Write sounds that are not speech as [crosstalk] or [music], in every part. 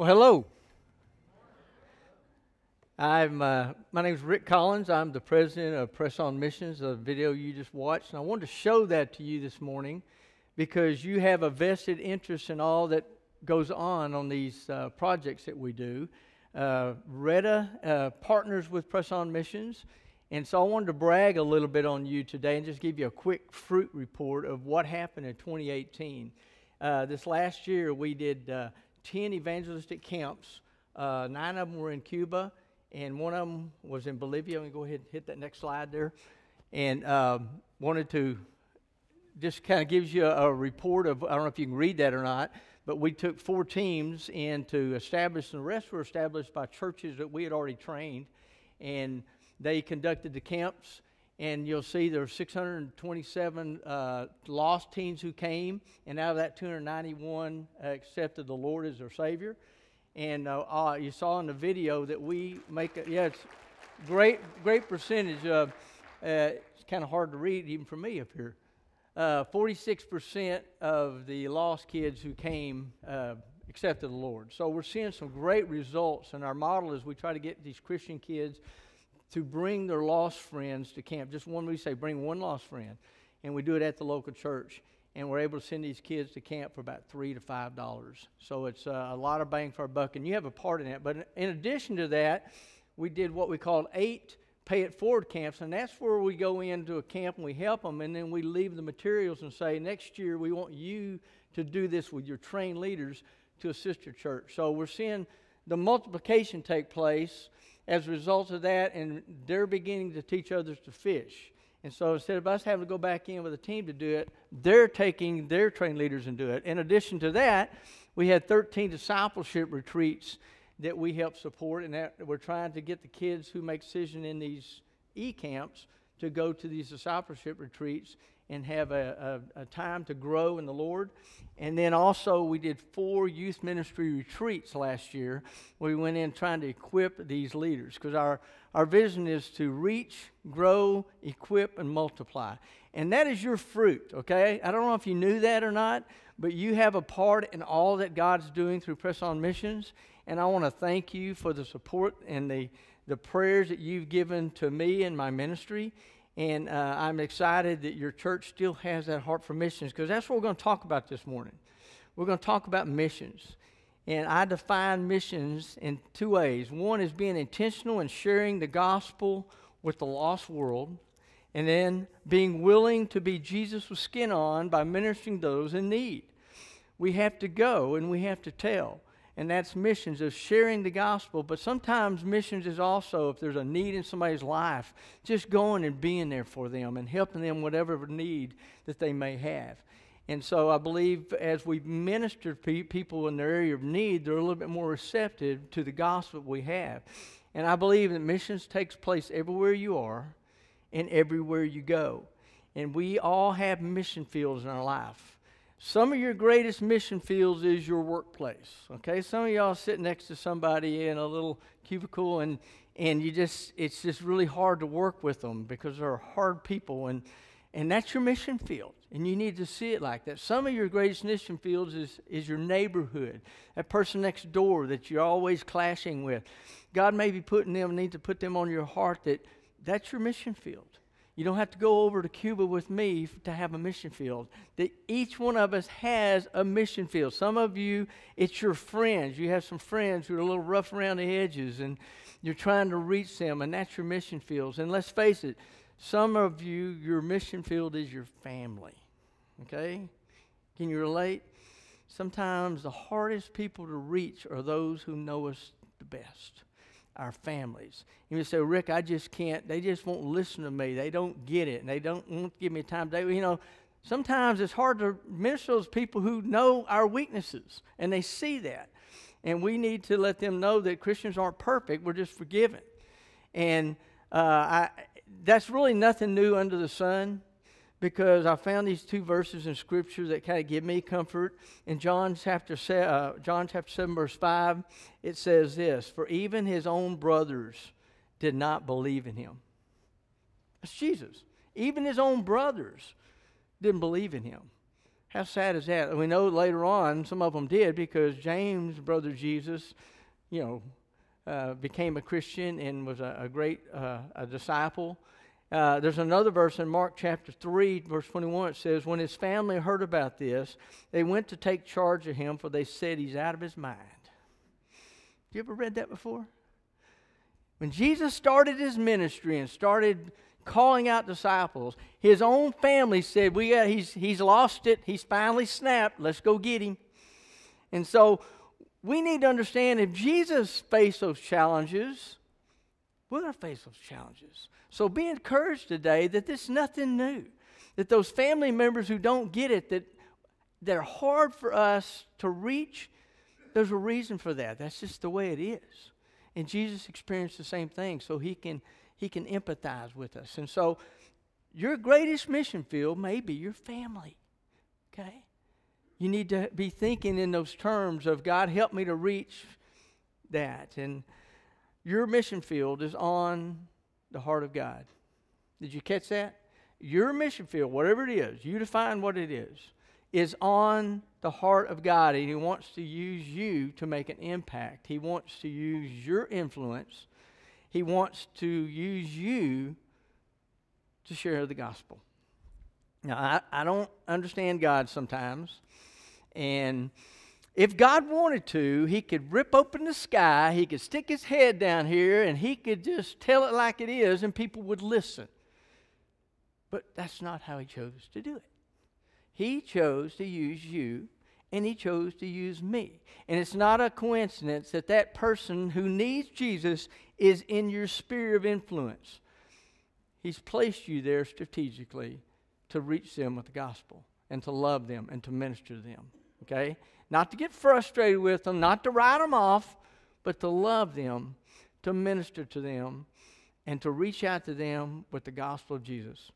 Well, hello. I'm uh, my name is Rick Collins. I'm the president of Press On Missions. The video you just watched, and I wanted to show that to you this morning because you have a vested interest in all that goes on on these uh, projects that we do. Uh, Retta uh, partners with Press On Missions, and so I wanted to brag a little bit on you today and just give you a quick fruit report of what happened in 2018. Uh, this last year, we did uh, 10 evangelistic camps. Uh, nine of them were in Cuba, and one of them was in Bolivia. Me go ahead and hit that next slide there. And um, wanted to just kind of gives you a, a, report of, I don't know if you can read that or not, but we took four teams in to establish, and the rest were established by churches that we had already trained. And they conducted the camps and you'll see there were 627 uh, lost teens who came, and out of that, 291 uh, accepted the Lord as their Savior. And uh, uh, you saw in the video that we make, a, yeah, it's great, great percentage. Of, uh, it's kind of hard to read even for me up here. 46% uh, of the lost kids who came accepted the Lord. So we're seeing some great results, and our model is we try to get these Christian kids to bring their lost friends to camp. Just one, we say, bring one lost friend. And we do it at the local church. And we're able to send these kids to camp for about three to five dollars. So it's uh, a lot of bang for our buck, and you have a part in that. But in addition to that, we did what we called eight pay it forward camps, and that's where we go into a camp and we help them, and then we leave the materials and say, next year we want you to do this with your trained leaders to assist your church. So we're seeing the multiplication take place as a result of that, and they're beginning to teach others to fish. And so instead of us having to go back in with a team to do it, they're taking their trained leaders and do it. In addition to that, we had 13 discipleship retreats that we help support, and that we're trying to get the kids who make decision in these e camps to go to these discipleship retreats and have a, a, a, time to grow in the Lord. And then also, we did four youth ministry retreats last year. We went in trying to equip these leaders because our, our vision is to reach, grow, equip, and multiply. And that is your fruit, okay? I don't know if you knew that or not, but you have a part in all that God's doing through Press On Missions. And I want to thank you for the support and the, the prayers that you've given to me and my ministry. And uh, I'm excited that your church still has that heart for missions because that's what we're going to talk about this morning. We're going to talk about missions. And I define missions in two ways. One is being intentional and sharing the gospel with the lost world, and then being willing to be Jesus with skin on by ministering those in need. We have to go and we have to tell and that's missions of sharing the gospel. But sometimes missions is also if there's a need in somebody's life, just going and being there for them and helping them whatever need that they may have. And so I believe as we minister to people in their area of need, they're a little bit more receptive to the gospel we have. And I believe that missions takes place everywhere you are and everywhere you go. And we all have mission fields in our life. Some of your greatest mission fields is your workplace. Okay, some of y'all sit next to somebody in a little cubicle, and and you just it's just really hard to work with them because they're hard people, and and that's your mission field, and you need to see it like that. Some of your greatest mission fields is is your neighborhood, that person next door that you're always clashing with. God may be putting them, need to put them on your heart that that's your mission field. You don't have to go over to Cuba with me to have a mission field. That each one of us has a mission field. Some of you, it's your friends. You have some friends who are a little rough around the edges and you're trying to reach them, and that's your mission fields. And let's face it, some of you, your mission field is your family. Okay? Can you relate? Sometimes the hardest people to reach are those who know us the best our families. You say, Rick, I just can't, they just won't listen to me. They don't get it, and they don't want to give me time. They, you know, sometimes it's hard to minister to those people who know our weaknesses, and they see that. And we need to let them know that Christians aren't perfect, we're just forgiven. And uh, I, that's really nothing new under the sun because I found these two verses in Scripture that kind of give me comfort. In John chapter, se- uh, John chapter 7, verse 5, it says this For even his own brothers did not believe in him. That's Jesus. Even his own brothers didn't believe in him. How sad is that? We know later on some of them did because James, brother Jesus, you know, uh, became a Christian and was a, a great uh, a disciple. Uh, there's another verse in Mark chapter 3, verse 21. It says, When his family heard about this, they went to take charge of him, for they said he's out of his mind. You ever read that before? When Jesus started his ministry and started calling out disciples, his own family said, "We got he's he's lost it. He's finally snapped. Let's go get him." And so we need to understand if Jesus faced those challenges, we're going to face those challenges. So be encouraged today that this is nothing new. That those family members who don't get it, that they're hard for us to reach, there's a reason for that. That's just the way it is. And Jesus experienced the same thing, so he can he can empathize with us. And so your greatest mission field may be your family. Okay? You need to be thinking in those terms of God help me to reach that. And your mission field is on the heart of God. Did you catch that? Your mission field, whatever it is, you define what it is, is on the heart of God, and He wants to use you to make an impact. He wants to use your influence. He wants to use you to share the gospel. Now, I, I don't understand God sometimes, and if God wanted to, He could rip open the sky, He could stick His head down here, and He could just tell it like it is, and people would listen. But that's not how He chose to do it. He chose to use you, and He chose to use me. And it's not a coincidence that that person who needs Jesus is in your sphere of influence. He's placed you there strategically to reach them with the gospel and to love them and to minister to them. Okay? Not to get frustrated with them, not to write them off, but to love them, to minister to them, and to reach out to them with the gospel of Jesus.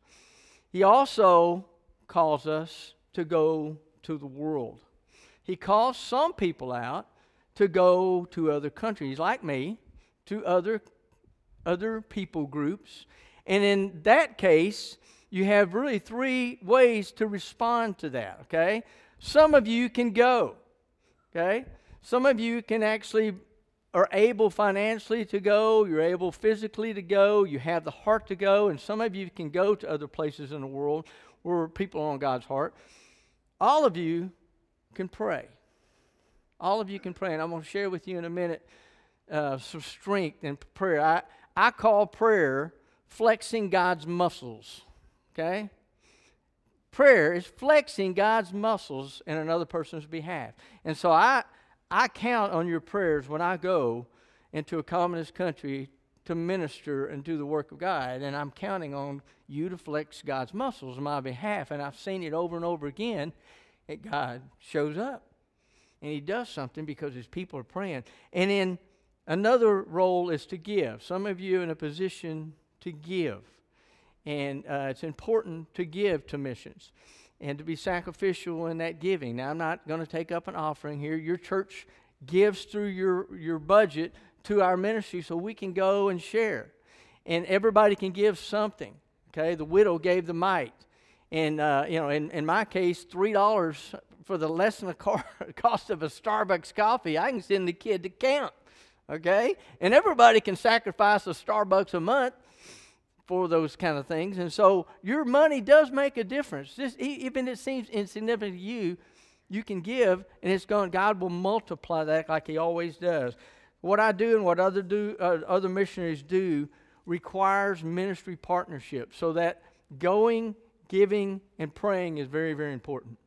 He also calls us to go to the world. He calls some people out to go to other countries, like me, to other, other people groups. And in that case, you have really three ways to respond to that, okay? Some of you can go. Okay? Some of you can actually are able financially to go, you're able physically to go, you have the heart to go, and some of you can go to other places in the world where people are on God's heart. All of you can pray. All of you can pray, and I'm going to share with you in a minute uh, some strength in prayer. I, I call prayer flexing God's muscles. Okay? Prayer is flexing God's muscles in another person's behalf. And so I, I count on your prayers when I go into a communist country to minister and do the work of God. And I'm counting on you to flex God's muscles on my behalf. And I've seen it over and over again that God shows up. And He does something because His people are praying. And then another role is to give. Some of you in a position to give. And uh, it's important to give to missions and to be sacrificial in that giving. Now, I'm not going to take up an offering here. Your church gives through your, your budget to our ministry so we can go and share. And everybody can give something. Okay, the widow gave the mite. And, uh, you know, in, in my case, $3 for the less than the [laughs] cost of a Starbucks coffee, I can send the kid to camp. Okay? And everybody can sacrifice a Starbucks a month for those kind of things. And so your money does make a difference. Just, even if it seems insignificant to you, you can give, and it's going. God will multiply that like He always does. What I do and what other do uh, other missionaries do requires ministry partnership, so that going, giving, and praying is very, very important.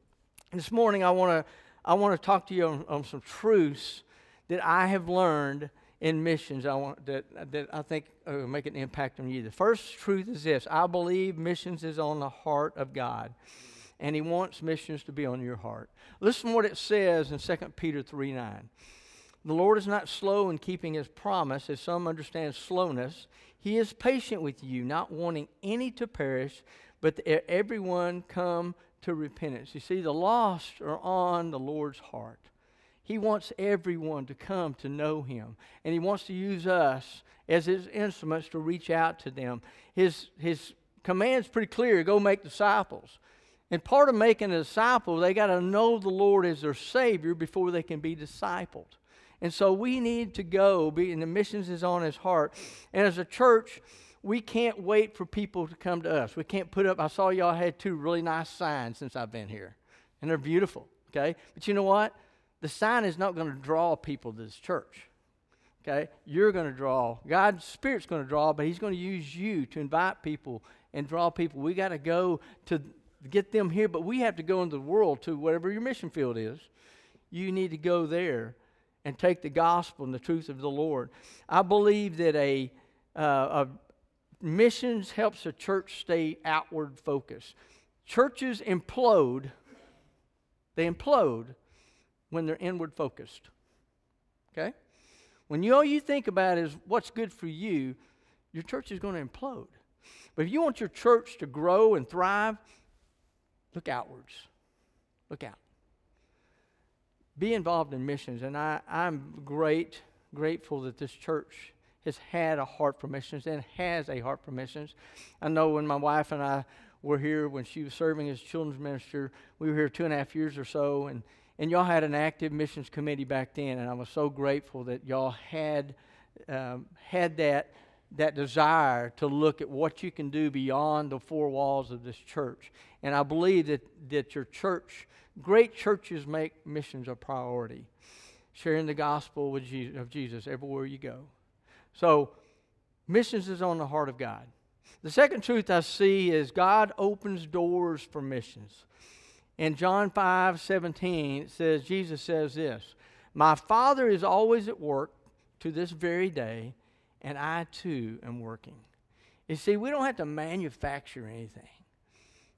This morning, I want to I want to talk to you on, on some truths that I have learned in missions I want that that I think uh, make an impact on you. The first truth is this: I believe missions is on the heart of God, and He wants missions to be on your heart. Listen to what it says in 2 Peter three nine. The Lord is not slow in keeping His promise, as some understand slowness. He is patient with you, not wanting any to perish, but everyone come to repentance. You see, the lost are on the Lord's heart. He wants everyone to come to know Him. And He wants to use us as His instruments to reach out to them. His, his command's pretty clear go make disciples. And part of making a disciple, they got to know the Lord as their Savior before they can be discipled. And so we need to go, be, and the missions is on his heart. And as a church, we can't wait for people to come to us. We can't put up, I saw y'all had two really nice signs since I've been here, and they're beautiful, okay? But you know what? The sign is not going to draw people to this church. Okay? You're going to draw. God's Spirit's going to draw, but He's going to use you to invite people and draw people. We got to go to get them here, but we have to go into the world to whatever your mission field is. You need to go there and take the gospel and the truth of the Lord. I believe that a, uh, a missions helps a church stay outward focused. Churches implode, they implode when they're inward focused. Okay? When you, all you think about is what's good for you, your church is going to implode. But if you want your church to grow and thrive, look outwards. Look out. Be involved in missions. And I, I'm great, grateful that this church has had a heart for missions and has a heart for missions. I know when my wife and I were here, when she was serving as children's minister, we were here two and a half years or so, and and y'all had an active missions committee back then, and I was so grateful that y'all had um, had that that desire to look at what you can do beyond the four walls of this church. And I believe that that your church, great churches, make missions a priority, sharing the gospel with Jesus, of Jesus everywhere you go. So, missions is on the heart of God. The second truth I see is God opens doors for missions. In John 5 17, it says, Jesus says this My Father is always at work to this very day, and I too am working. You see, we don't have to manufacture anything.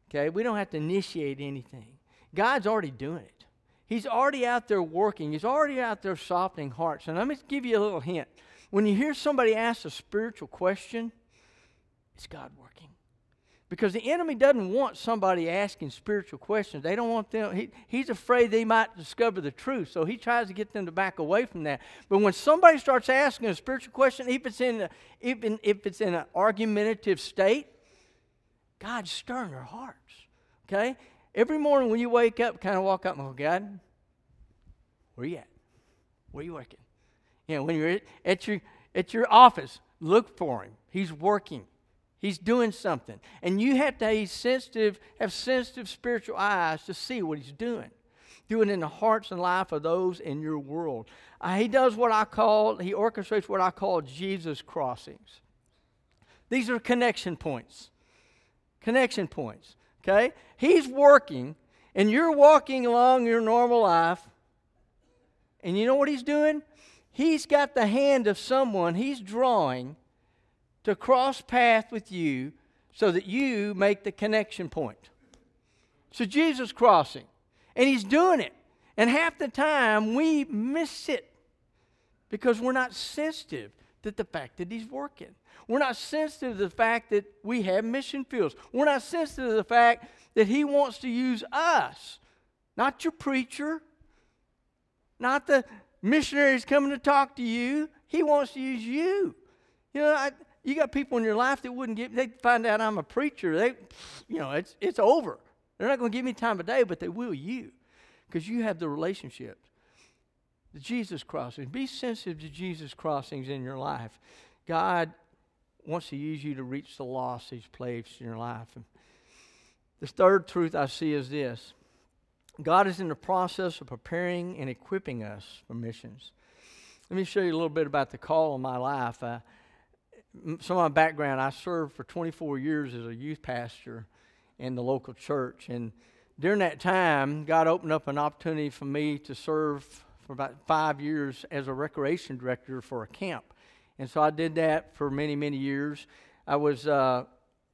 Okay? We don't have to initiate anything. God's already doing it. He's already out there working. He's already out there softening hearts. And let me give you a little hint. When you hear somebody ask a spiritual question, it's God working. Because the enemy doesn't want somebody asking spiritual questions. They don't want them, he, he's afraid they might discover the truth. So he tries to get them to back away from that. But when somebody starts asking a spiritual question, if it's in, a, even if it's in an argumentative state, God's stirring their hearts. Okay? Every morning when you wake up, kind of walk up and go, God, where you at? Where you working? You know, when you're at your at your office, look for him. He's working. He's doing something. And you have to have sensitive, have sensitive spiritual eyes to see what he's doing. Doing in the hearts and life of those in your world. Uh, he does what I call, he orchestrates what I call Jesus crossings. These are connection points. Connection points. Okay? He's working, and you're walking along your normal life, and you know what he's doing? He's got the hand of someone he's drawing to cross path with you so that you make the connection point. So Jesus crossing, and he's doing it. And half the time we miss it because we're not sensitive to the fact that he's working. We're not sensitive to the fact that we have mission fields. We're not sensitive to the fact that he wants to use us, not your preacher, not the missionaries coming to talk to you. He wants to use you. You know, I, you got people in your life that wouldn't get, they find out I'm a preacher. They, you know, it's, it's over. They're not going to give me time of day, but they will you because you have the relationships. The Jesus crossings. Be sensitive to Jesus crossings in your life. God wants to use you to reach the lost He's placed in your life. And the third truth I see is this God is in the process of preparing and equipping us for missions. Let me show you a little bit about the call in my life. Some of my background, I served for 24 years as a youth pastor in the local church. And during that time, God opened up an opportunity for me to serve for about five years as a recreation director for a camp. And so I did that for many, many years. I was, uh,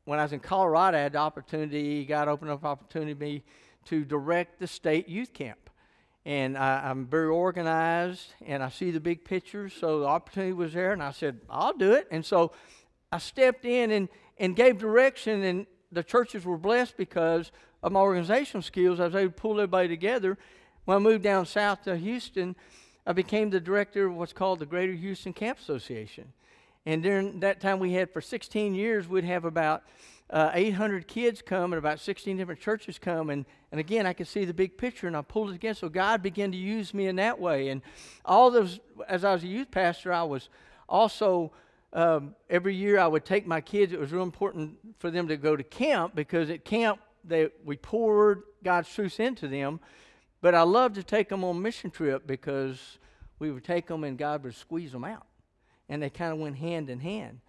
when I was in Colorado, I had the opportunity, God opened up opportunity to direct the state youth camp and I, am very organized and I see the big pictures. So the opportunity was there, and I said, I'll do it. And so I stepped in and, and gave direction, and the churches were blessed because of my organizational skills. I was able to pull everybody together. When I moved down south to Houston, I became the director of what's called the Greater Houston Camp Association. And during that time we had for 16 years, we'd have about uh, 800 kids come and about 16 different churches come. And, and again i could see the big picture and i pulled it again. So god began to use me in that way. And all those as i was a youth pastor i was also um, every year i would take my kids. It was real important for them to go to camp because at camp they, we poured god's truth into them. But i loved to take them on mission trip because we would take them and god would squeeze them out. And they kind of went hand in hand.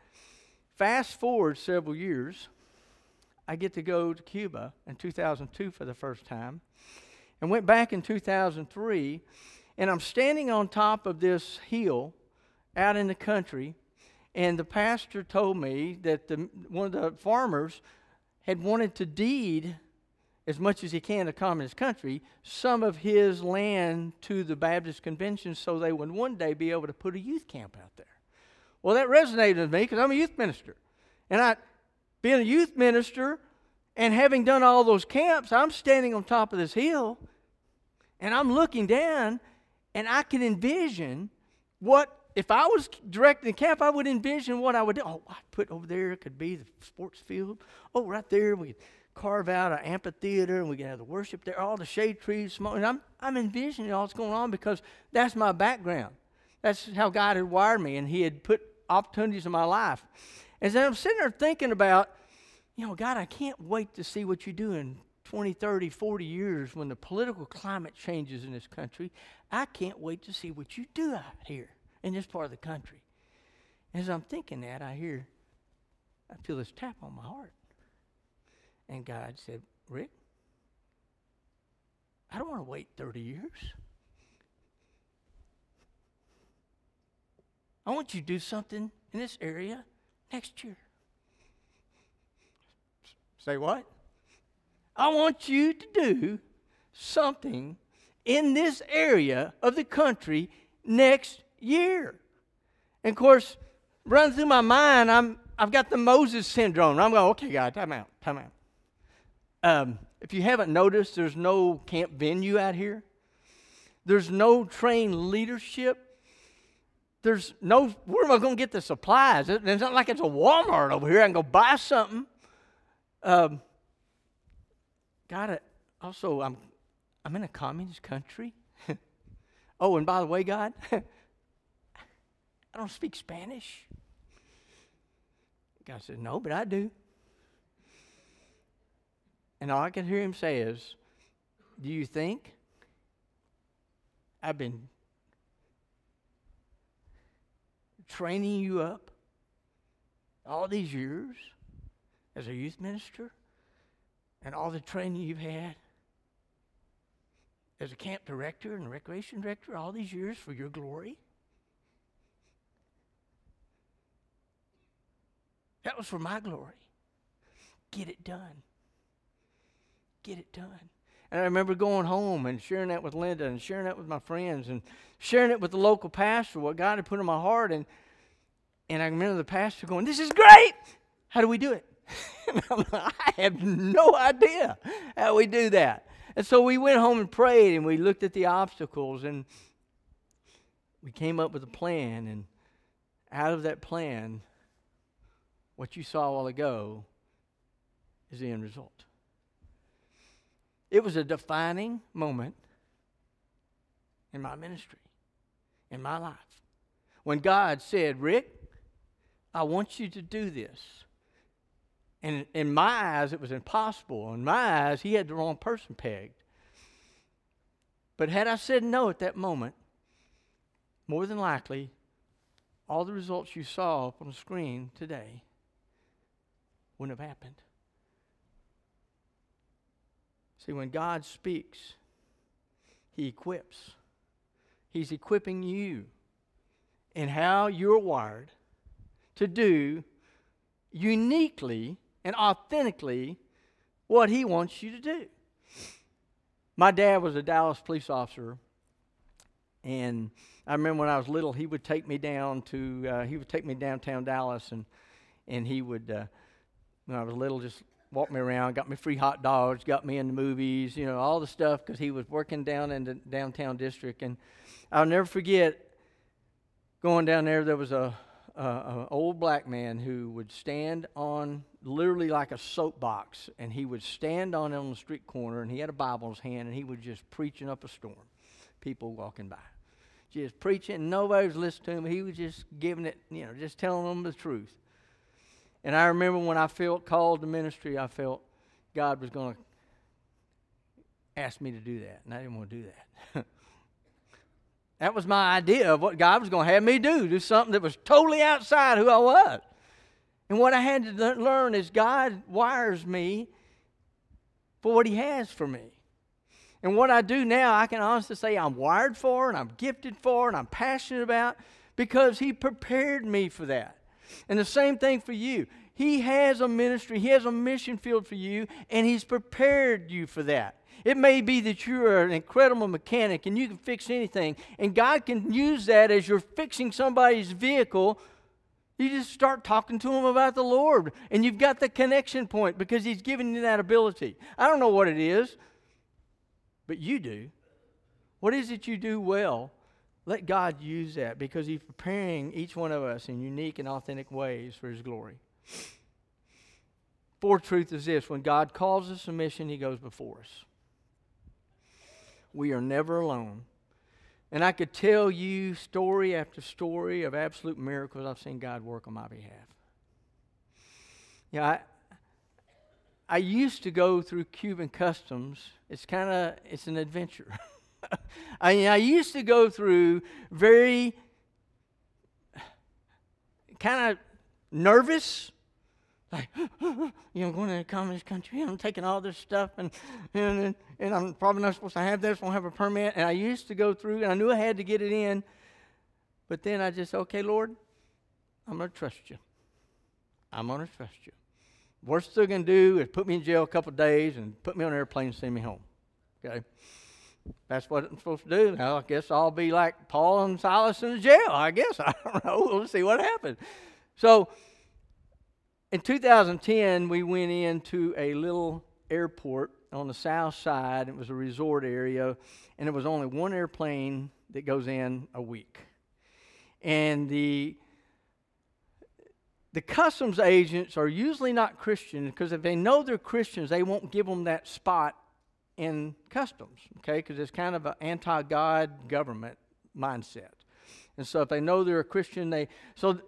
Fast forward several years I get to go to Cuba in 2002 for the first time, and went back in 2003, and I'm standing on top of this hill out in the country, and the pastor told me that the, one of the farmers had wanted to deed as much as he can to communist country some of his land to the Baptist convention so they would one day be able to put a youth camp out there. Well, that resonated with me because I'm a youth minister. And I being a youth minister and having done all those camps, I'm standing on top of this hill and I'm looking down and I can envision what, if I was directing the camp, I would envision what I would do. Oh, I'd put over there, it could be the sports field. Oh, right there, we carve out an amphitheater and we can have the worship there, all the shade trees, smoke. And I'm, I'm envisioning all that's going on because that's my background. That's how God had wired me and He had put opportunities in my life. So I'm sitting there thinking about, you know, God, I can't wait to see what you do in 20, 30, 40 years when the political climate changes in this country. I can't wait to see what you do out here in this part of the country. As I'm thinking that, I hear, I feel this tap on my heart. And God said, Rick, I don't want to wait 30 years. I want you to do something in this area next year. Say what? I want you to do something in this area of the country next year. And of course, run through my mind, I'm, I've got the Moses syndrome. I'm going, okay, God, time out, time out. Um, if you haven't noticed, there's no camp venue out here. There's no trained leadership there's no, where am I going to get the supplies? It's not like it's a Walmart over here. I can go buy something. Um, got. Also, I'm, I'm in a communist country. [laughs] oh, and by the way, God, [laughs] I don't speak Spanish. God said, No, but I do. And all I can hear him say is, Do you think I've been training you up all these years as a youth minister and all the training you've had as a camp director and recreation director all these years for your glory? That was for my glory. Get it done. Get it done. And I remember going home and sharing that with Linda and sharing that with my friends and sharing it with the local pastor, what God had put in my heart. And, and I remember the pastor going, This is great. How do we do it? [laughs] I have no idea how we do that. And so we went home and prayed and we looked at the obstacles and we came up with a plan. And out of that plan, what you saw a while ago is the end result. It was a defining moment in my ministry, in my life. When God said, Rick, I want you to do this. And in my eyes, it was impossible. In my eyes, he had the wrong person pegged. But had I said no at that moment, more than likely, all the results you saw up on the screen today wouldn't have happened. See, when God speaks, He equips. He's equipping you in how you're wired to do uniquely and authentically what He wants you to do. My dad was a Dallas police officer, and I remember when I was little, he would take me down to uh, he would take me downtown Dallas, and and he would uh, when I was little just walked me around, got me free hot dogs, got me in the movies, you know, all the stuff because he was working down in the downtown district. And I'll never forget going down there. There was a, a, a old black man who would stand on literally like a soapbox, and he would stand on it on the street corner, and he had a Bible in his hand, and he was just preaching up a storm. People walking by, just preaching. Nobody was listening to him. He was just giving it, you know, just telling them the truth. And I remember when I felt called to ministry, I felt God was going to ask me to do that, and I didn't want to do that. [laughs] that was my idea of what God was going to have me do, do something that was totally outside who I was. And what I had to learn is God wires me for what He has for me. And what I do now, I can honestly say I'm wired for and I'm gifted for and I'm passionate about because He prepared me for that. And the same thing for you. He has a ministry, He has a mission field for you, and He's prepared you for that. It may be that you are an incredible mechanic and you can fix anything, and God can use that as you're fixing somebody's vehicle you just start talking to them about the Lord, and you've got the connection point because He's given you that ability. I don't know what it is, but you do. What is it you do well? Let God use that because He's preparing each one of us in unique and authentic ways for His glory. Fourth truth is this when God calls us a mission, He goes before us. We are never alone. And I could tell you story after story of absolute miracles I've seen God work on my behalf. Yeah, I, I used to go through Cuban customs. It's kind of it's an adventure. [laughs] I, mean, I used to go through very kind of nervous like, you know, going to the communist country, I'm taking all this stuff, and, and, and I'm probably not supposed to have this, won't have a permit. And I used to go through, and I knew I had to get it in. But then I just, okay, Lord, I'm going to trust you. I'm going to trust you. Worst they're going to do is put me in jail a couple days and put me on an airplane and send me home. Okay? That's what I'm supposed to do. Now, I guess I'll be like Paul and Silas in the jail. I guess. [laughs] I don't know. We'll see what happens. So, in 2010, we went into a little airport on the south side. It was a resort area, and it was only one airplane that goes in a week. And the the customs agents are usually not Christian because if they know they're Christians, they won't give them that spot in customs, okay? Because it's kind of an anti God government mindset. And so if they know they're a Christian, they. So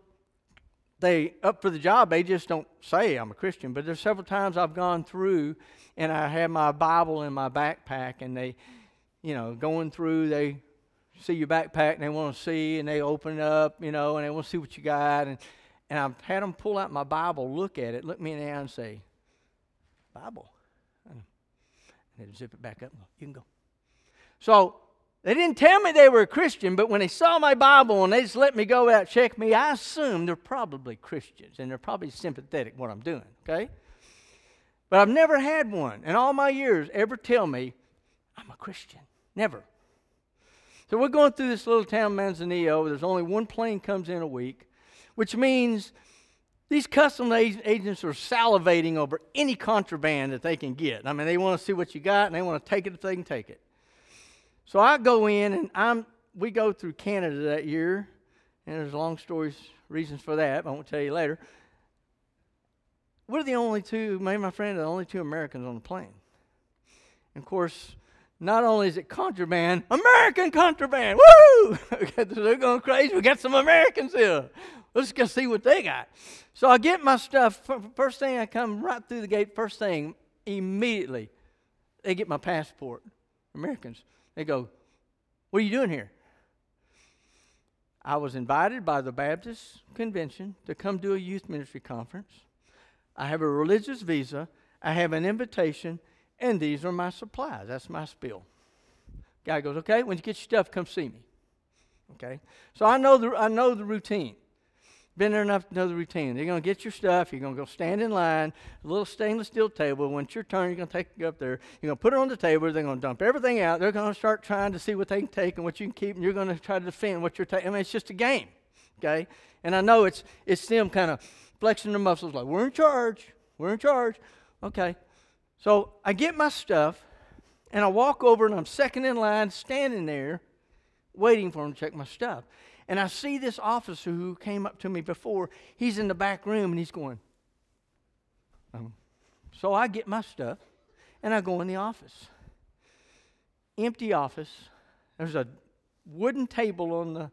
they up for the job, they just don't say I'm a Christian. But there's several times I've gone through and I have my Bible in my backpack and they, you know, going through, they see your backpack and they want to see and they open it up, you know, and they want to see what you got. And, and I've had them pull out my Bible, look at it, look me in the eye and say, Bible. And they zip it back up. You can go. So they didn't tell me they were a Christian, but when they saw my Bible and they just let me go out check me, I assume they're probably Christians and they're probably sympathetic what I'm doing, okay? But I've never had one in all my years ever tell me I'm a Christian. Never. So we're going through this little town, Manzanillo. There's only one plane comes in a week, which means these customs agents are salivating over any contraband that they can get. I mean, they want to see what you got and they want to take it if they can take it. So I go in and I'm we go through Canada that year, and there's long stories, reasons for that. But I won't tell you later. We're the only two, me and my friend are the only two Americans on the plane. And of course, not only is it contraband, American contraband, woo! [laughs] They're going crazy. We got some Americans here. Let's go see what they got. So I get my stuff. First thing I come right through the gate. First thing, immediately, they get my passport. Americans. They go, What are you doing here? I was invited by the Baptist Convention to come do a youth ministry conference. I have a religious visa, I have an invitation, and these are my supplies. That's my spill. Guy goes, Okay, when you get your stuff, come see me. Okay? So I know the, I know the routine been there enough to know the routine. You're going to get your stuff. You're going to go stand in line, a little stainless steel table. When it's your turn, you're going to take it up there. You're going to put it on the table. They're going to dump everything out. They're going to start trying to see what they can take and what you can keep, and you're going to try to defend what you're taking. I mean, it's just a game, okay? And I know it's it's them kind of flexing their muscles like, we're in charge. We're in charge. Okay. So I get my stuff, and I walk over, and I'm second in line, standing there, waiting for them to check my stuff. And I see this officer who came up to me before. He's in the back room and he's going, Um, so I get my stuff and I go in the office. Empty office. There's a wooden table on the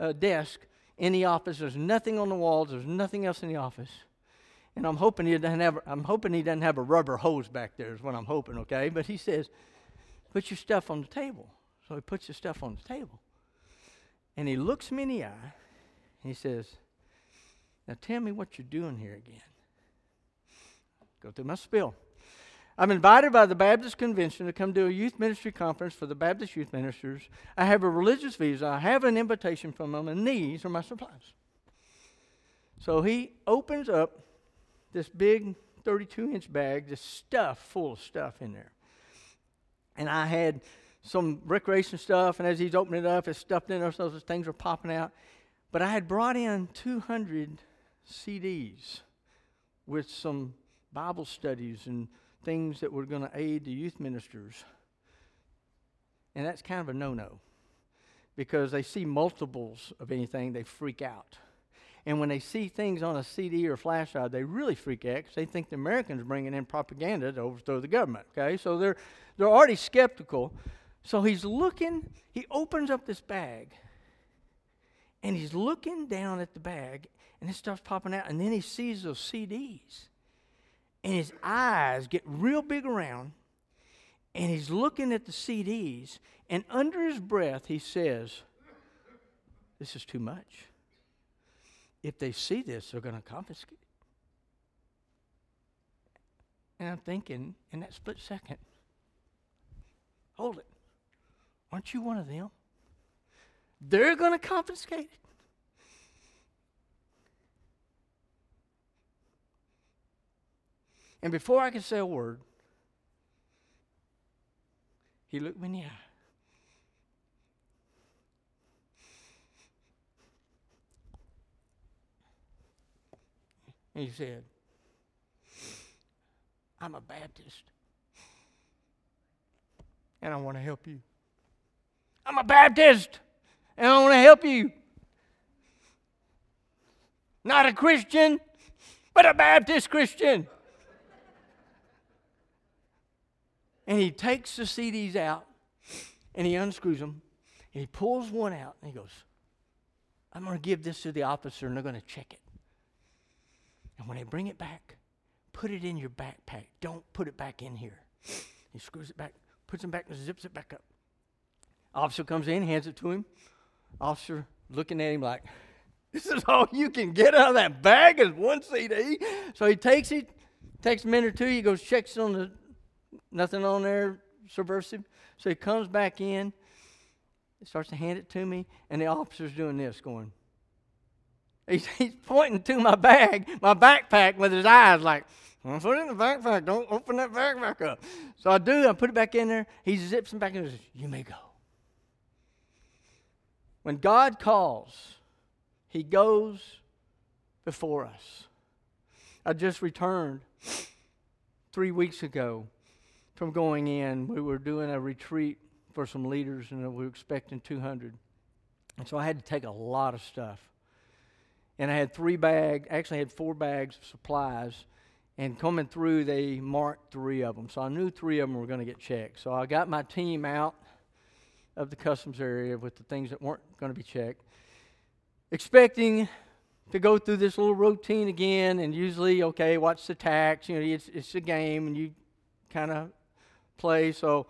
uh, desk in the office. There's nothing on the walls. There's nothing else in the office. And I'm hoping he doesn't have. I'm hoping he doesn't have a rubber hose back there. Is what I'm hoping. Okay, but he says, "Put your stuff on the table." So he puts the stuff on the table, and he looks me in the eye. And he says, "Now tell me what you're doing here again." Go through my spill. I'm invited by the Baptist Convention to come to a youth ministry conference for the Baptist youth ministers. I have a religious visa. I have an invitation from them, and these are my supplies. So he opens up this big 32 inch bag, just stuff full of stuff in there. And I had some recreation stuff, and as he's opening it up, it's stuffed in there, so things are popping out. But I had brought in 200 CDs with some Bible studies and things that were going to aid the youth ministers. And that's kind of a no no because they see multiples of anything, they freak out. And when they see things on a CD or flash drive, they really freak out because they think the Americans are bringing in propaganda to overthrow the government. Okay, so they're they're already skeptical. So he's looking. He opens up this bag, and he's looking down at the bag, and this stuff's popping out. And then he sees those CDs, and his eyes get real big around, and he's looking at the CDs, and under his breath he says, "This is too much." if they see this, they're going to confiscate. And I'm thinking, in that split second, hold it. Aren't you one of them? They're going to confiscate it. And before I could say a word, he looked me in the eye. He said, I'm a Baptist. And I want to help you. I'm a Baptist. And I want to help you. Not a Christian, but a Baptist Christian. and he takes the CDs out and he unscrews them and he pulls one out and he goes, I'm going to give this to the officer and they're going to check it. And when they bring it back, put it in your backpack. Don't put it back in here. He screws it back, puts it back, and zips it back up. Officer comes in, hands it to him. Officer looking at him like, [laughs] this is all you can get out of that bag is one CD. So he takes it, takes a minute or two, he goes, checks on the, nothing on there subversive. So he comes back in, starts to hand it to me, and the officer's doing this, going, He's, [laughs] he's pointing to my bag, my backpack, with his eyes like, put it in the backpack. Don't open that backpack up. So I do. I put it back in there. He zips it back in and says, You may go. When God calls, He goes before us. I just returned three weeks ago from going in. We were doing a retreat for some leaders, and we were expecting 200. And so I had to take a lot of stuff and I had three bags, actually I had four bags of supplies. And coming through, they marked three of them. So I knew three of them were going to get checked. So I got my team out of the customs area with the things that weren't going to be checked, expecting to go through this little routine again. And usually, okay, watch the tax. You know, it's, it's a game and you kind of play. So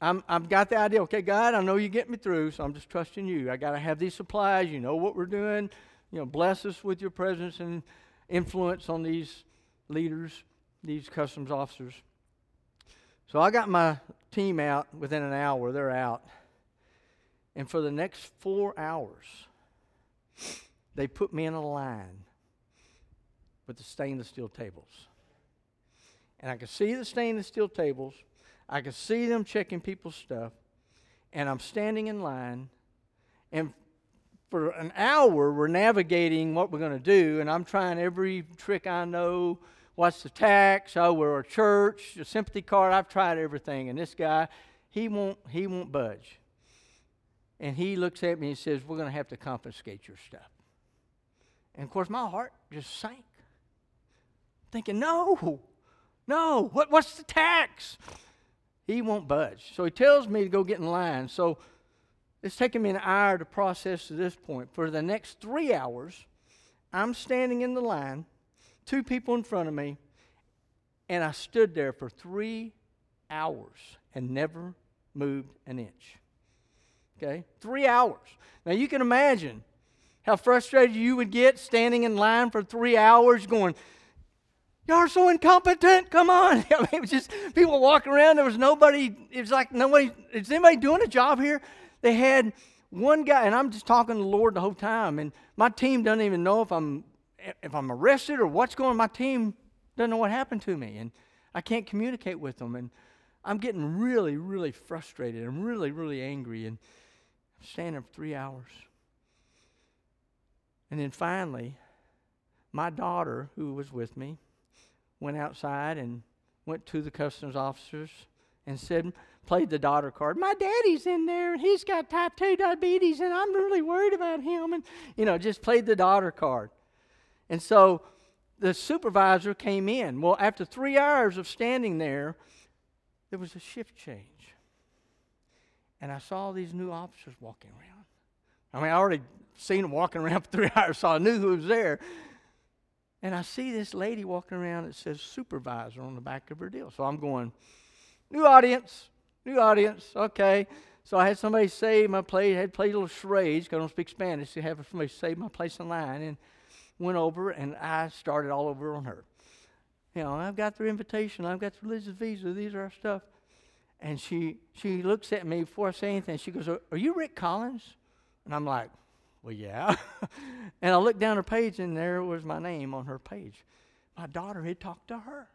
I'm, I've got the idea, okay, God, I know you get me through, so I'm just trusting you. I got to have these supplies. You know what we're doing you know, bless us with your presence and influence on these leaders, these customs officers. So I got my team out within an hour. They're out. And for the next four hours, they put me in a line with the stainless steel tables. And I could see the stainless steel tables. I could see them checking people's stuff. And I'm standing in line. And for an hour, we're navigating what we're going to do, and I'm trying every trick I know. What's the tax? Oh, we're a church. A sympathy card. I've tried everything, and this guy, he won't. He won't budge. And he looks at me and says, "We're going to have to confiscate your stuff." And of course, my heart just sank. Thinking, no, no, what, what's the tax? He won't budge. So he tells me to go get in line. So it's taken me an hour to process to this point. For the next three hours, I'm standing in the line, two people in front of me, and I stood there for three hours and never moved an inch. Okay? Three hours. Now you can imagine how frustrated you would get standing in line for three hours going, Y'all are so incompetent. Come on. [laughs] I mean, it was just people walking around. There was nobody. It was like nobody. Is anybody doing a job here? They had one guy, and I'm just talking to the Lord the whole time. And my team doesn't even know if I'm if I'm arrested or what's going. on. My team doesn't know what happened to me, and I can't communicate with them. And I'm getting really, really frustrated. I'm really, really angry, and standing for three hours. And then finally, my daughter, who was with me, went outside and went to the customs officers and said, played the daughter card. My daddy's in there and he's got type 2 diabetes and I'm really worried about him. And, you know, just played the daughter card. And so the supervisor came in. Well, after three hours of standing there, there was a shift change. And I saw these new officers walking around. I mean, I already seen them walking around [laughs] for three hours, so I knew who was there. And I see this lady walking around that says supervisor on the back of her deal. So I'm going, new audience, new audience, okay. So I had somebody say my place, had played a little charades because I don't speak Spanish. So I had somebody say my place in line and went over and I started all over on her. You know, I've got their invitation, I've got the religious visa, these are our stuff. And she she looks at me before I say anything. She goes, Are you Rick Collins? And I'm like, well, yeah. [laughs] and I looked down her page, and there was my name on her page. My daughter had talked to her.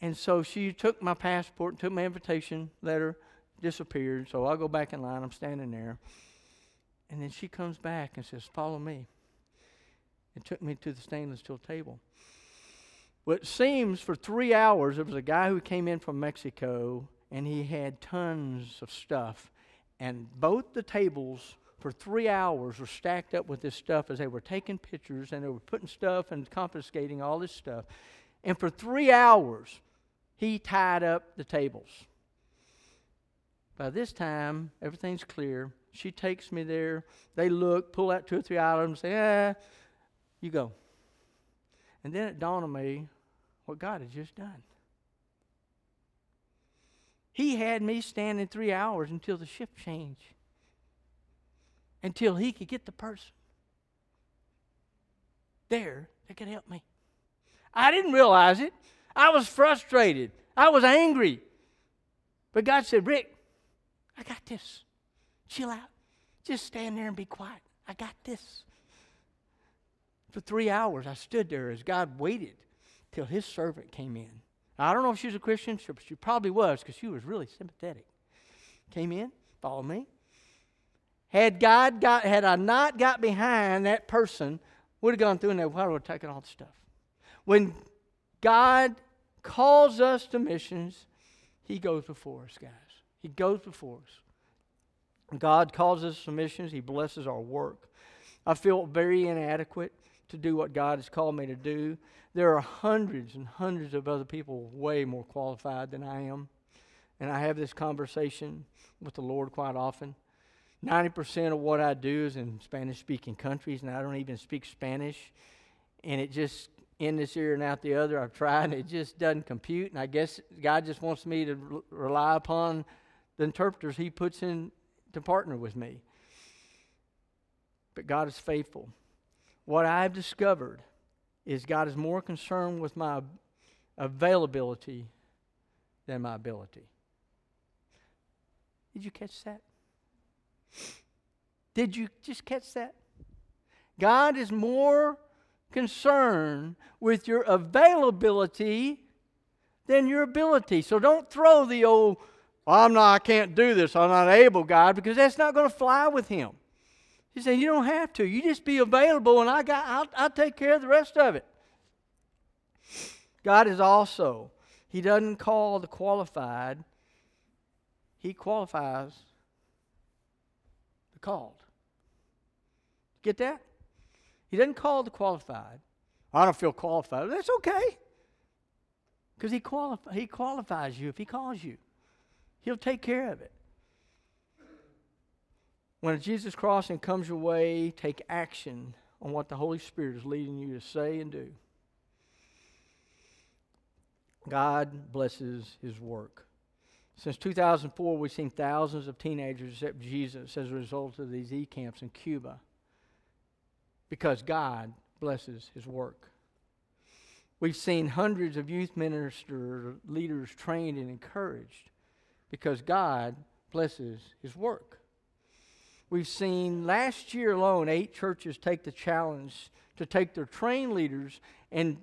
And so she took my passport, and took my invitation letter, disappeared. So I go back in line. I'm standing there. And then she comes back and says, Follow me. And took me to the stainless steel table. Well, it seems for three hours, there was a guy who came in from Mexico and he had tons of stuff. And both the tables for three hours were stacked up with this stuff as they were taking pictures and they were putting stuff and confiscating all this stuff. And for three hours, he tied up the tables. By this time, everything's clear. She takes me there. They look, pull out two or three items, say, ah, you go. And then it dawned on me what God had just done. He had me standing three hours until the shift changed until he could get the person there that could help me. I didn't realize it. I was frustrated. I was angry. But God said, Rick, I got this. Chill out. Just stand there and be quiet. I got this. For three hours, I stood there as God waited till his servant came in. Now, I don't know if she was a Christian, but she probably was because she was really sympathetic. Came in, followed me, had God got, had I not got behind that person, would have gone through and they would have taken all the stuff. When God calls us to missions, He goes before us, guys. He goes before us. God calls us to missions, He blesses our work. I feel very inadequate to do what God has called me to do. There are hundreds and hundreds of other people way more qualified than I am. And I have this conversation with the Lord quite often. 90% of what I do is in Spanish speaking countries, and I don't even speak Spanish. And it just, in this ear and out the other, I've tried, and it just doesn't compute. And I guess God just wants me to rely upon the interpreters He puts in to partner with me. But God is faithful. What I've discovered is God is more concerned with my availability than my ability. Did you catch that? Did you just catch that? God is more concerned with your availability than your ability. So don't throw the old, I'm not, I can't do this, I'm not able, God, because that's not going to fly with Him. He said, You don't have to. You just be available, and I got, I'll, I'll take care of the rest of it. God is also, He doesn't call the qualified, He qualifies the called. Get that? He doesn't call the qualified I don't feel qualified. That's okay. Because he, qualif- he qualifies you if he calls you, he'll take care of it. When a Jesus crossing comes your way, take action on what the Holy Spirit is leading you to say and do. God blesses his work. Since 2004, we've seen thousands of teenagers accept Jesus as a result of these e camps in Cuba because God blesses his work. We've seen hundreds of youth minister leaders trained and encouraged because God blesses his work. We've seen last year alone eight churches take the challenge to take their trained leaders and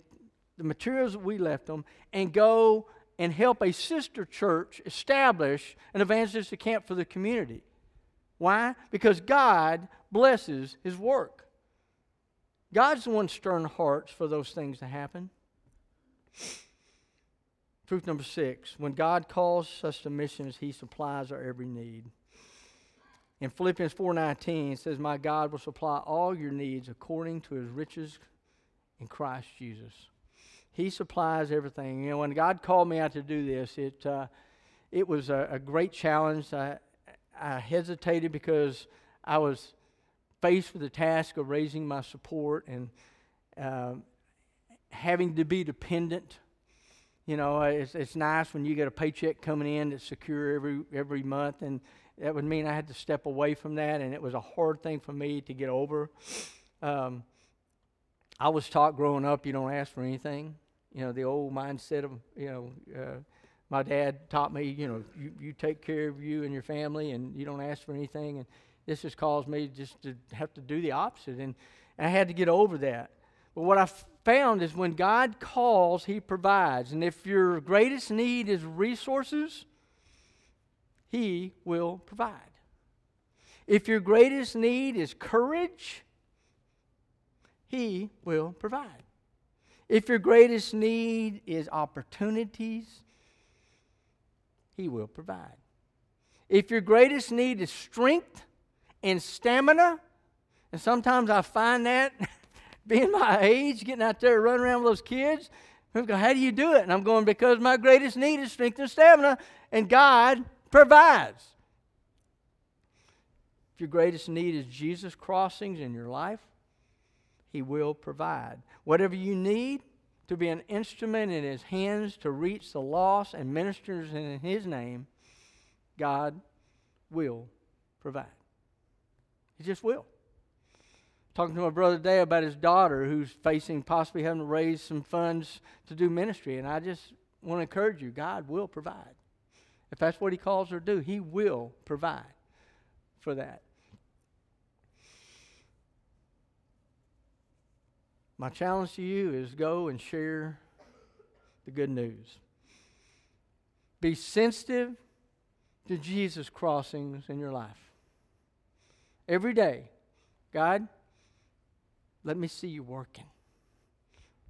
the materials that we left them and go and help a sister church establish an evangelistic camp for the community. Why? Because God blesses his work. God's the one stirring hearts for those things to happen. Truth number six when God calls us to missions, he supplies our every need. In Philippians 4:19 it says, "My God will supply all your needs according to his riches in Christ Jesus." He supplies everything. You know, when God called me out to do this, it uh, it was a, a, great challenge. I, I hesitated because I was faced with the task of raising my support and uh, having to be dependent. You know, it's, it's nice when you get a paycheck coming in that's secure every every month, and that would mean I had to step away from that, and it was a hard thing for me to get over. Um, I was taught growing up, you don't ask for anything. You know, the old mindset of, you know, uh, my dad taught me, you know, you, you take care of you and your family, and you don't ask for anything. And this has caused me just to have to do the opposite, and I had to get over that. But what I found is when God calls, He provides. And if your greatest need is resources, he will provide. If your greatest need is courage, He will provide. If your greatest need is opportunities, He will provide. If your greatest need is strength and stamina, and sometimes I find that [laughs] being my age, getting out there running around with those kids, how do you do it? And I'm going, because my greatest need is strength and stamina, and God provides. If your greatest need is Jesus crossings in your life, He will provide. Whatever you need to be an instrument in His hands to reach the lost and ministers in His name, God will provide. He just will. Talking to my brother today about his daughter who's facing possibly having to raise some funds to do ministry, and I just want to encourage you God will provide. If that's what He calls her to do, He will provide for that. My challenge to you is go and share the good news. Be sensitive to Jesus crossings in your life. Every day, God, let me see you working.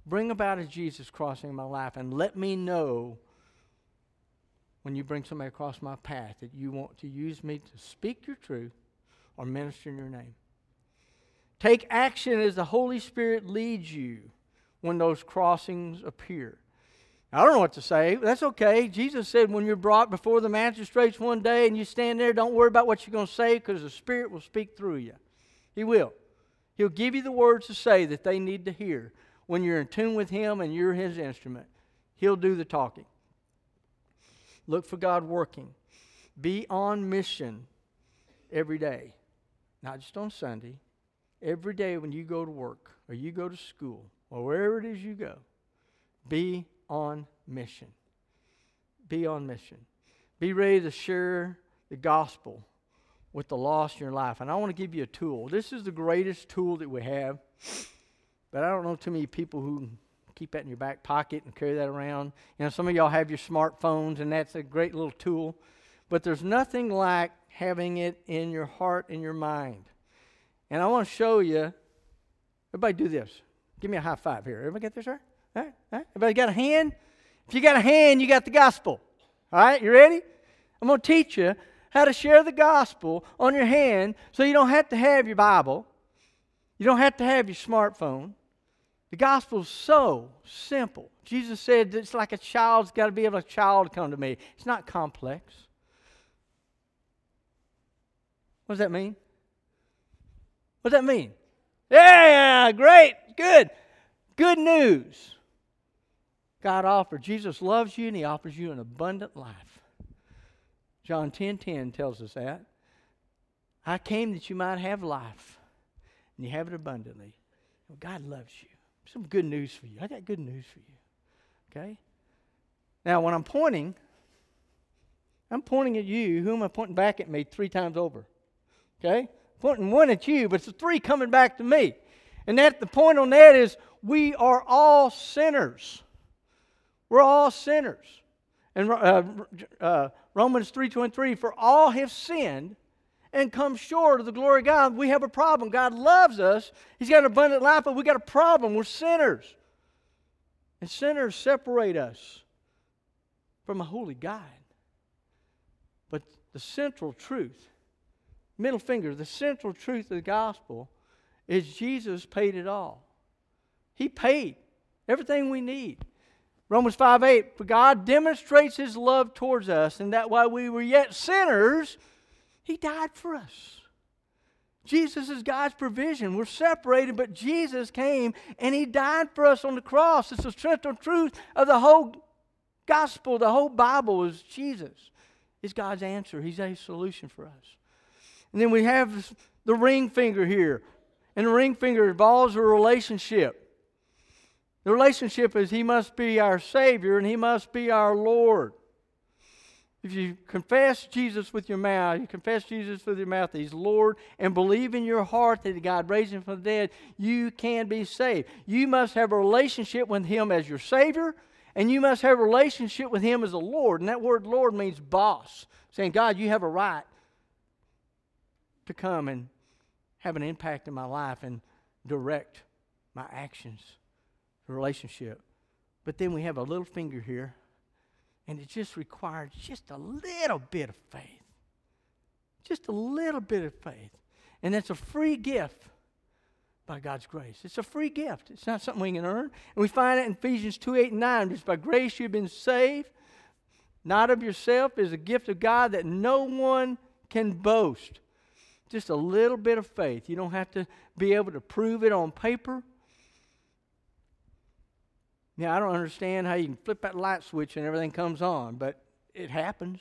Bring about a Jesus crossing in my life and let me know when you bring somebody across my path that you want to use me to speak your truth or minister in your name. Take action as the Holy Spirit leads you when those crossings appear. I don't know what to say. That's okay. Jesus said, when you're brought before the magistrates one day and you stand there, don't worry about what you're going to say because the Spirit will speak through you. He will. He'll give you the words to say that they need to hear when you're in tune with Him and you're His instrument. He'll do the talking. Look for God working. Be on mission every day, not just on Sunday. Every day when you go to work or you go to school or wherever it is you go, be on mission. Be on mission. Be ready to share the gospel with the lost in your life. And I want to give you a tool. This is the greatest tool that we have, but I don't know too many people who keep that in your back pocket and carry that around. You know, some of y'all have your smartphones, and that's a great little tool. But there's nothing like having it in your heart and your mind. And I want to show you. Everybody do this. Give me a high five here. Everybody get this, right? All right? Everybody got a hand? If you got a hand, you got the gospel. All right? You ready? I'm going to teach you how to share the gospel on your hand so you don't have to have your Bible. You don't have to have your smartphone. The gospel's so simple. Jesus said it's like a child's got to be able a child come to me. It's not complex. What does that mean? What does that mean? Yeah, great, good. Good news. God offered. Jesus loves you and he offers you an abundant life. John 10 10 tells us that. I came that you might have life and you have it abundantly. God loves you. Some good news for you. I got good news for you. Okay? Now, when I'm pointing, I'm pointing at you. Who am I pointing back at me three times over? Okay? Pointing one at you, but it's the three coming back to me. And that the point on that is we are all sinners. We're all sinners. And uh, uh, Romans 3.23, for all have sinned and come short of the glory of God. We have a problem. God loves us. He's got an abundant life, but we got a problem. We're sinners. And sinners separate us from a holy God. But the central truth, middle finger, the central truth of the gospel is Jesus paid it all. He paid everything we need. Romans 5 8, for God demonstrates his love towards us, and that while we were yet sinners, he died for us. Jesus is God's provision. We're separated, but Jesus came and He died for us on the cross. It's the central truth of the whole gospel, the whole Bible is Jesus. Is God's answer. He's a solution for us. And then we have the ring finger here. And the ring finger involves a relationship. The relationship is He must be our Savior and He must be our Lord. If you confess Jesus with your mouth, you confess Jesus with your mouth that He's Lord, and believe in your heart that God raised Him from the dead, you can be saved. You must have a relationship with Him as your Savior, and you must have a relationship with Him as a Lord. And that word Lord means boss, saying, God, you have a right to come and have an impact in my life and direct my actions, the relationship. But then we have a little finger here and it just requires just a little bit of faith. Just a little bit of faith. And that's a free gift by God's grace. It's a free gift. It's not something we can earn. And we find it in Ephesians 2 8 and 9. Just by grace you've been saved, not of yourself, is a gift of God that no one can boast. Just a little bit of faith. You don't have to be able to prove it on paper. Yeah, I don't understand how you can flip that light switch and everything comes on, but it happens.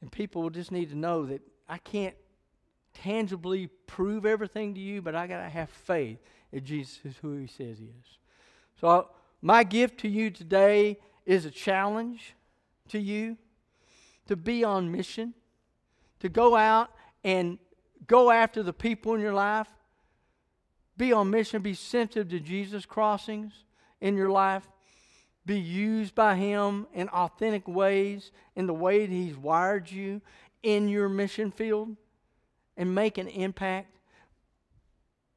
And people will just need to know that I can't tangibly prove everything to you, but I got to have faith that Jesus is who he says he is. So, my gift to you today is a challenge to you to be on mission, to go out and go after the people in your life be on mission, be sensitive to Jesus' crossings in your life, be used by Him in authentic ways, in the way that He's wired you in your mission field, and make an impact.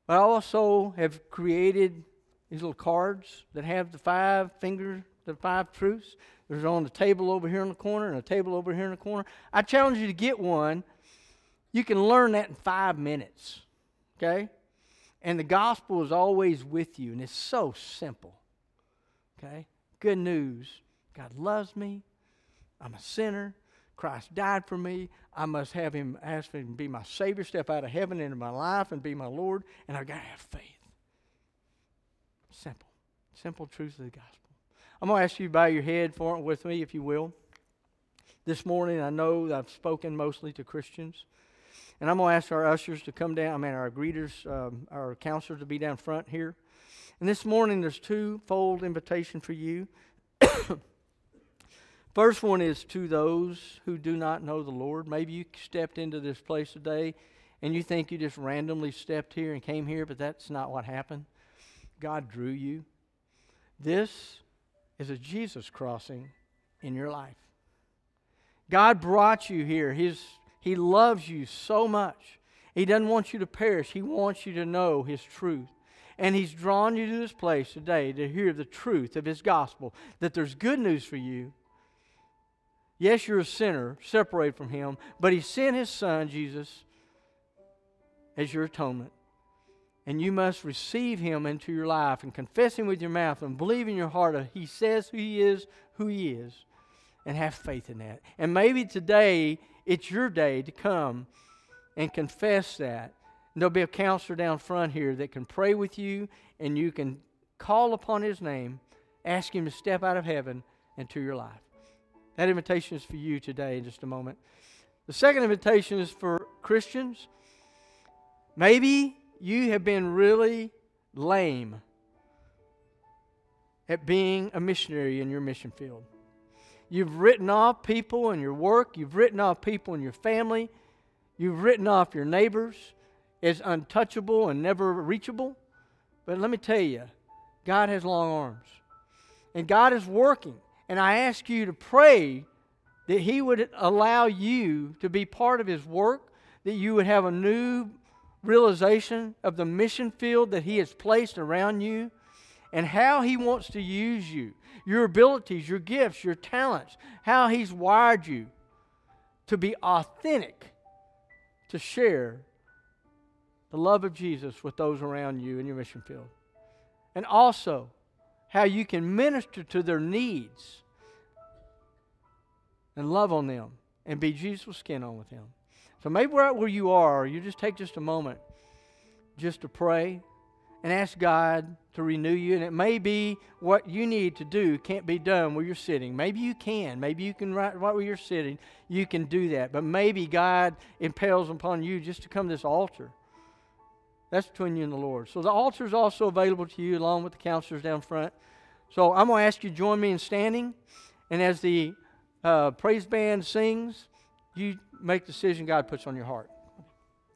But I also have created these little cards that have the five fingers, the five truths. There's on the table over here in the corner and a table over here in the corner. I challenge you to get one. You can learn that in five minutes. Okay? And the gospel is always with you, and it's so simple. Okay? Good news. God loves me. I'm a sinner. Christ died for me. I must have him ask him to be my Savior, step out of heaven into my life and be my Lord, and I've got to have faith. Simple. Simple truths of the gospel. I'm going to ask you to bow your head for it with me, if you will. This morning, I know I've spoken mostly to Christians. And I'm going to ask our ushers to come down, I mean, our greeters, um, our counselors to be down front here. And this morning, there's two-fold invitation for you. [coughs] First one is to those who do not know the Lord. Maybe you stepped into this place today and you think you just randomly stepped here and came here, but that's not what happened. God drew you. This is a Jesus crossing in your life. God brought you here. His he loves you so much. He doesn't want you to perish, He wants you to know His truth. And He's drawn you to this place today to hear the truth of His gospel that there's good news for you. Yes, you're a sinner, separated from Him, but He sent His Son, Jesus, as your atonement. And you must receive him into your life and confess him with your mouth and believe in your heart that he says who he is, who he is, and have faith in that. And maybe today it's your day to come and confess that. And there'll be a counselor down front here that can pray with you and you can call upon his name, ask him to step out of heaven into your life. That invitation is for you today in just a moment. The second invitation is for Christians. Maybe you have been really lame at being a missionary in your mission field. You've written off people in your work, you've written off people in your family, you've written off your neighbors as untouchable and never reachable. But let me tell you, God has long arms. And God is working. And I ask you to pray that He would allow you to be part of His work, that you would have a new realization of the mission field that He has placed around you and how He wants to use you, your abilities, your gifts, your talents, how He's wired you to be authentic, to share the love of Jesus with those around you in your mission field. And also, how you can minister to their needs and love on them and be Jesus' skin on with them. So maybe right where you are, you just take just a moment just to pray and ask God to renew you. And it may be what you need to do can't be done where you're sitting. Maybe you can. Maybe you can right, right where you're sitting, you can do that. But maybe God impels upon you just to come to this altar. That's between you and the Lord. So the altar is also available to you along with the counselors down front. So I'm going to ask you to join me in standing. And as the uh, praise band sings, you make decision God puts on your heart.